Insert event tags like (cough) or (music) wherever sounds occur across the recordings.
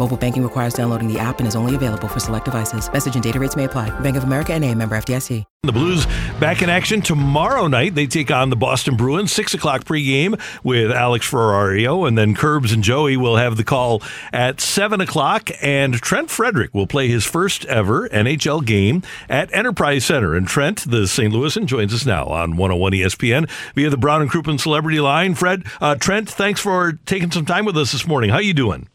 Mobile banking requires downloading the app and is only available for select devices. Message and data rates may apply. Bank of America and a member FDIC. The Blues back in action tomorrow night. They take on the Boston Bruins, 6 o'clock pregame with Alex Ferrario, and then Curbs and Joey will have the call at 7 o'clock. And Trent Frederick will play his first ever NHL game at Enterprise Center. And Trent, the St. Louisan, joins us now on 101 ESPN via the Brown and Crouppen Celebrity Line. Fred, uh, Trent, thanks for taking some time with us this morning. How are you doing?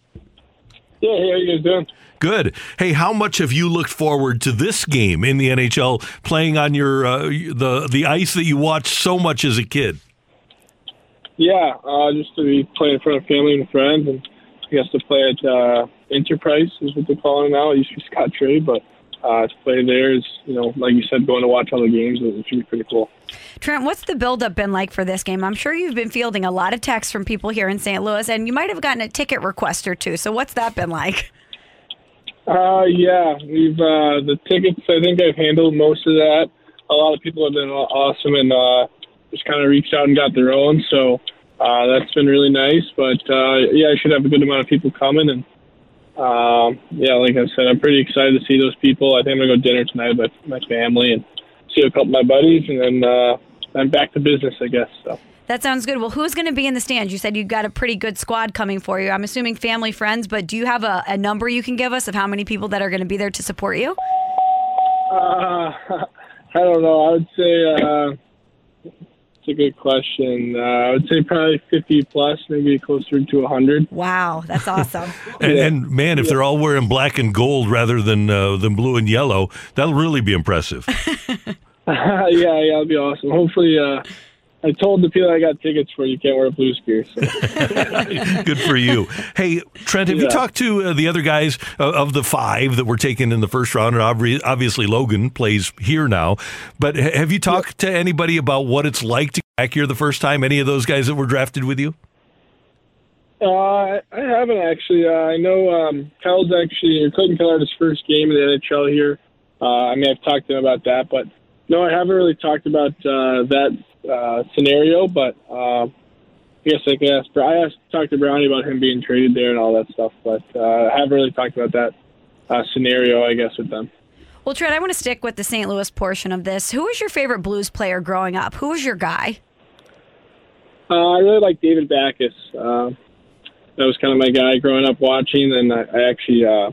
Yeah, hey, how you doing? Good. Hey, how much have you looked forward to this game in the NHL, playing on your uh, the the ice that you watched so much as a kid? Yeah, uh, just to be playing in front of family and friends, and I guess to play at uh, Enterprise is what they call it now. It used to be Scottrade, but uh, to play there is, you know, like you said, going to watch all the games it should be pretty cool. Trent, what's the buildup been like for this game? I'm sure you've been fielding a lot of texts from people here in St. Louis, and you might have gotten a ticket request or two. So what's that been like? Uh, yeah, we've uh, the tickets. I think I've handled most of that. A lot of people have been awesome and uh, just kind of reached out and got their own. So uh, that's been really nice. But uh, yeah, I should have a good amount of people coming. And um, yeah, like I said, I'm pretty excited to see those people. I think I'm gonna go dinner tonight with my family and see a couple of my buddies, and then uh, I'm back to business, I guess. So. That sounds good. Well, who's going to be in the stands? You said you've got a pretty good squad coming for you. I'm assuming family, friends, but do you have a, a number you can give us of how many people that are going to be there to support you? Uh, (laughs) I don't know. I would say uh, a good question. Uh, I would say probably 50 plus, maybe closer to 100. Wow, that's awesome. (laughs) and, and, man, if they're all wearing black and gold rather than uh, than blue and yellow, that'll really be impressive. (laughs) yeah, yeah, that'll be awesome. Hopefully, uh, I told the people I got tickets for you can't wear blues gear. So. (laughs) Good for you. Hey, Trent, have yeah. you talked to uh, the other guys uh, of the five that were taken in the first round? And obviously, Logan plays here now. But have you talked yeah. to anybody about what it's like to back here the first time? Any of those guys that were drafted with you? Uh, I haven't actually. Uh, I know um, Kyle's actually Clayton Keller had his first game in the NHL here. Uh, I mean, I've talked to him about that, but no, I haven't really talked about uh, that uh, scenario, but uh, I guess I ask. I asked talked to Brownie about him being traded there and all that stuff, but uh, I haven't really talked about that uh, scenario. I guess with them. Well, Trent, I want to stick with the St. Louis portion of this. Who was your favorite Blues player growing up? Who was your guy? Uh, I really like David Backes. Uh, that was kind of my guy growing up watching, and I, I actually uh,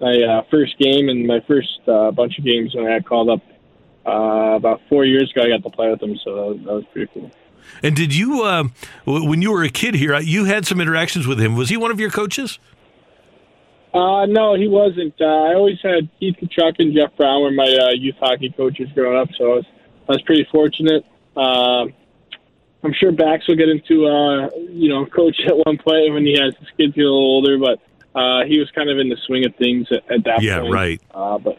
my uh, first game and my first uh, bunch of games when I got called up uh, about four years ago, I got to play with him, so that was, that was pretty cool. And did you, uh, when you were a kid here, you had some interactions with him. Was he one of your coaches? Uh, no, he wasn't. Uh, I always had Keith Tkachuk and Jeff Brown were my uh, youth hockey coaches growing up, so I was, I was pretty fortunate. Uh, I'm sure Bax will get into, uh, you know, coach at one point when he has his kids get a little older, but uh, he was kind of in the swing of things at, at that yeah, point. Yeah, right. Uh, but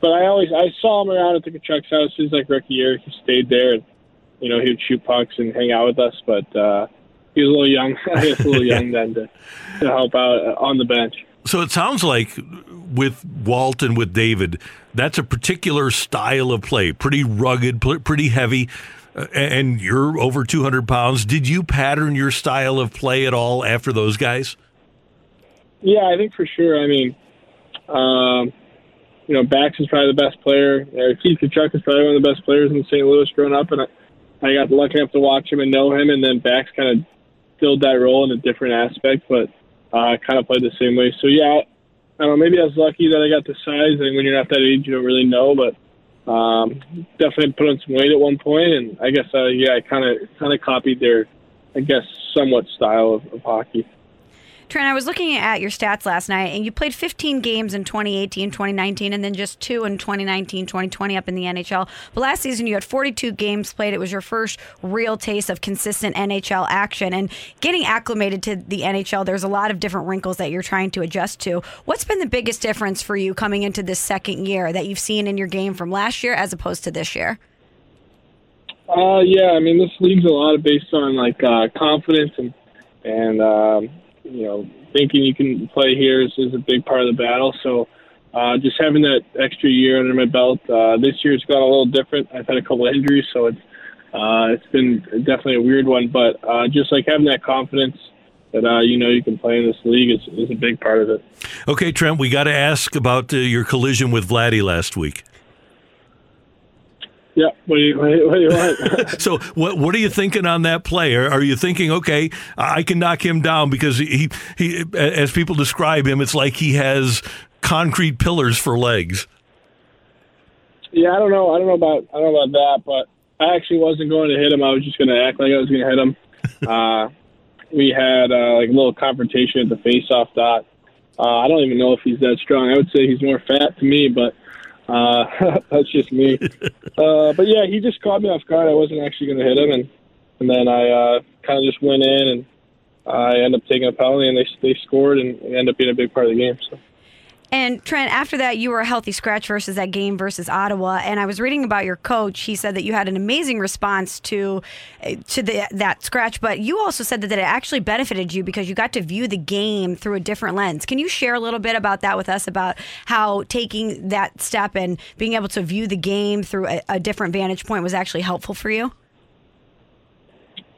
but I always I saw him around at the Tkachuk's house his like rookie year. He stayed there, and you know he would shoot pucks and hang out with us. But uh, he was a little young. (laughs) I was a little (laughs) young then to, to help out on the bench. So it sounds like with Walt and with David, that's a particular style of play, pretty rugged, pretty heavy. Uh, and you're over 200 pounds. Did you pattern your style of play at all after those guys? Yeah, I think for sure. I mean, um, you know, Bax is probably the best player. Uh, Keith Tkachuk is probably one of the best players in St. Louis growing up, and I, I got lucky enough to watch him and know him. And then Bax kind of filled that role in a different aspect, but uh, kind of played the same way. So yeah, I don't know. Maybe I was lucky that I got the size. And when you're not that age, you don't really know, but um, definitely put on some weight at one point, and I guess uh, yeah, I kind of kind of copied their, I guess, somewhat style of, of hockey. Trent, I was looking at your stats last night, and you played 15 games in 2018, 2019, and then just two in 2019, 2020 up in the NHL. But last season, you had 42 games played. It was your first real taste of consistent NHL action. And getting acclimated to the NHL, there's a lot of different wrinkles that you're trying to adjust to. What's been the biggest difference for you coming into this second year that you've seen in your game from last year as opposed to this year? Uh, yeah, I mean, this league's a lot based on like uh, confidence and and um, you know thinking you can play here is, is a big part of the battle. So uh, just having that extra year under my belt, uh, this year's got a little different. I've had a couple of injuries, so it's uh, it's been definitely a weird one. But uh, just like having that confidence that uh, you know you can play in this league is, is a big part of it. Okay, Trent, we got to ask about uh, your collision with Vladdy last week. Yeah. What do you, what do you want? (laughs) (laughs) so, what what are you thinking on that play? Are, are, you thinking, okay, I can knock him down because he he, as people describe him, it's like he has concrete pillars for legs. Yeah, I don't know. I don't know about I don't know about that, but I actually wasn't going to hit him. I was just going to act like I was going to hit him. (laughs) uh, we had uh, like a little confrontation at the face-off dot. Uh, I don't even know if he's that strong. I would say he's more fat to me, but uh, (laughs) that's just me. (laughs) Uh, but yeah, he just caught me off guard. I wasn't actually going to hit him, and and then I uh, kind of just went in, and I ended up taking a penalty, and they they scored, and it ended up being a big part of the game. So. And Trent, after that, you were a healthy scratch versus that game versus Ottawa. And I was reading about your coach. He said that you had an amazing response to to the, that scratch, but you also said that, that it actually benefited you because you got to view the game through a different lens. Can you share a little bit about that with us about how taking that step and being able to view the game through a, a different vantage point was actually helpful for you?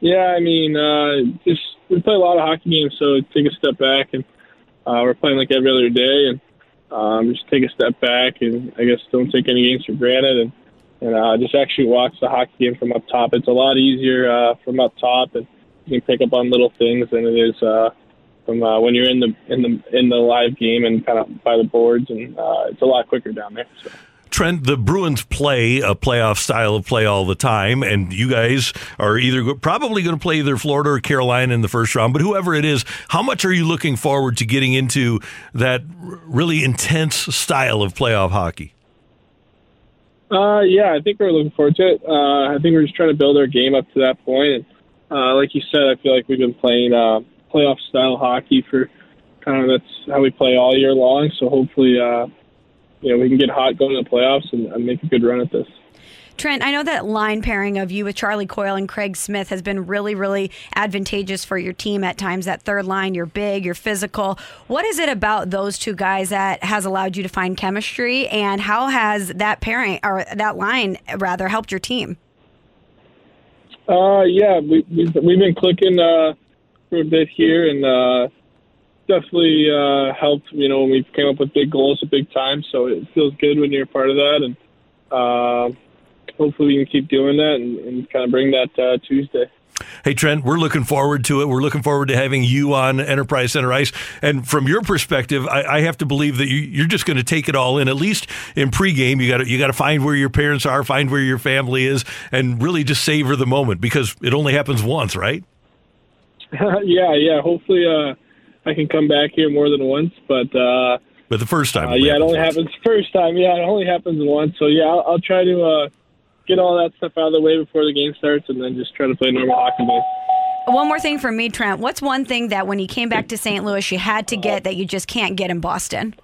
Yeah, I mean, uh, just we play a lot of hockey games, so take a step back and uh, we're playing like every other day and um, just take a step back and I guess don't take any games for granted and and uh, just actually watch the hockey game from up top. It's a lot easier uh, from up top, and you can pick up on little things than it is uh, from uh, when you're in the in the in the live game and kind of by the boards, and uh, it's a lot quicker down there. So. Trent, the Bruins play a playoff style of play all the time, and you guys are either probably going to play either Florida or Carolina in the first round, but whoever it is, how much are you looking forward to getting into that really intense style of playoff hockey? Uh, yeah, I think we're looking forward to it. Uh, I think we're just trying to build our game up to that point. Uh, like you said, I feel like we've been playing uh, playoff style hockey for kind of that's how we play all year long. So hopefully, uh, you know, we can get hot going to the playoffs and, and make a good run at this. Trent, I know that line pairing of you with Charlie Coyle and Craig Smith has been really, really advantageous for your team at times. That third line, you're big, you're physical. What is it about those two guys that has allowed you to find chemistry, and how has that pairing or that line rather helped your team? Uh, yeah, we, we've, we've been clicking uh, for a bit here, and uh, definitely uh, helped. You know, when we came up with big goals at big times, so it feels good when you're a part of that, and. Uh, hopefully we can keep doing that and, and kind of bring that uh, Tuesday. Hey, Trent, we're looking forward to it. We're looking forward to having you on Enterprise Center Ice. And from your perspective, I, I have to believe that you, are just going to take it all in. At least in pregame, you got to you got to find where your parents are, find where your family is, and really just savor the moment because it only happens once, right? (laughs) yeah, yeah. Hopefully, uh, I can come back here more than once, but. Uh, but the first time, uh, yeah, it only once. happens (laughs) first time. Yeah, it only happens once. So yeah, I'll, I'll try to uh, get all that stuff out of the way before the game starts, and then just try to play normal hockey ball. One more thing for me, Trent. What's one thing that when you came back to St. Louis you had to get that you just can't get in Boston?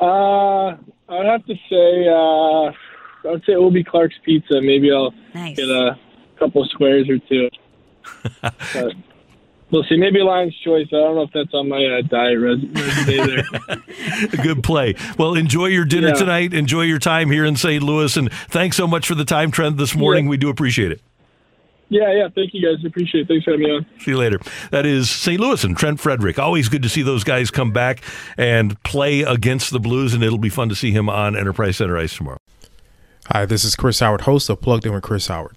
Uh, I'd have to say, uh, I'd say it will be Clark's Pizza. Maybe I'll nice. get a couple squares or two. (laughs) but, We'll see. Maybe Lion's Choice. I don't know if that's on my uh, diet resume there. (laughs) Good play. Well, enjoy your dinner yeah. tonight. Enjoy your time here in St. Louis. And thanks so much for the time, Trent, this morning. Yeah. We do appreciate it. Yeah, yeah. Thank you, guys. Appreciate it. Thanks for having me on. See you later. That is St. Louis and Trent Frederick. Always good to see those guys come back and play against the Blues, and it'll be fun to see him on Enterprise Center Ice tomorrow. Hi, this is Chris Howard, host of Plugged In with Chris Howard.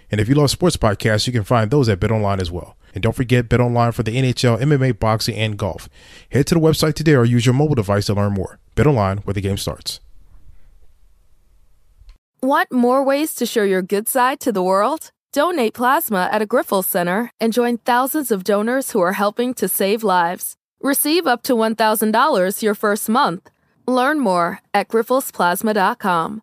And if you love sports podcasts, you can find those at BetOnline as well. And don't forget BetOnline for the NHL, MMA, boxing, and golf. Head to the website today or use your mobile device to learn more. BetOnline, where the game starts. Want more ways to show your good side to the world? Donate plasma at a Grifols Center and join thousands of donors who are helping to save lives. Receive up to $1,000 your first month. Learn more at grifolsplasma.com.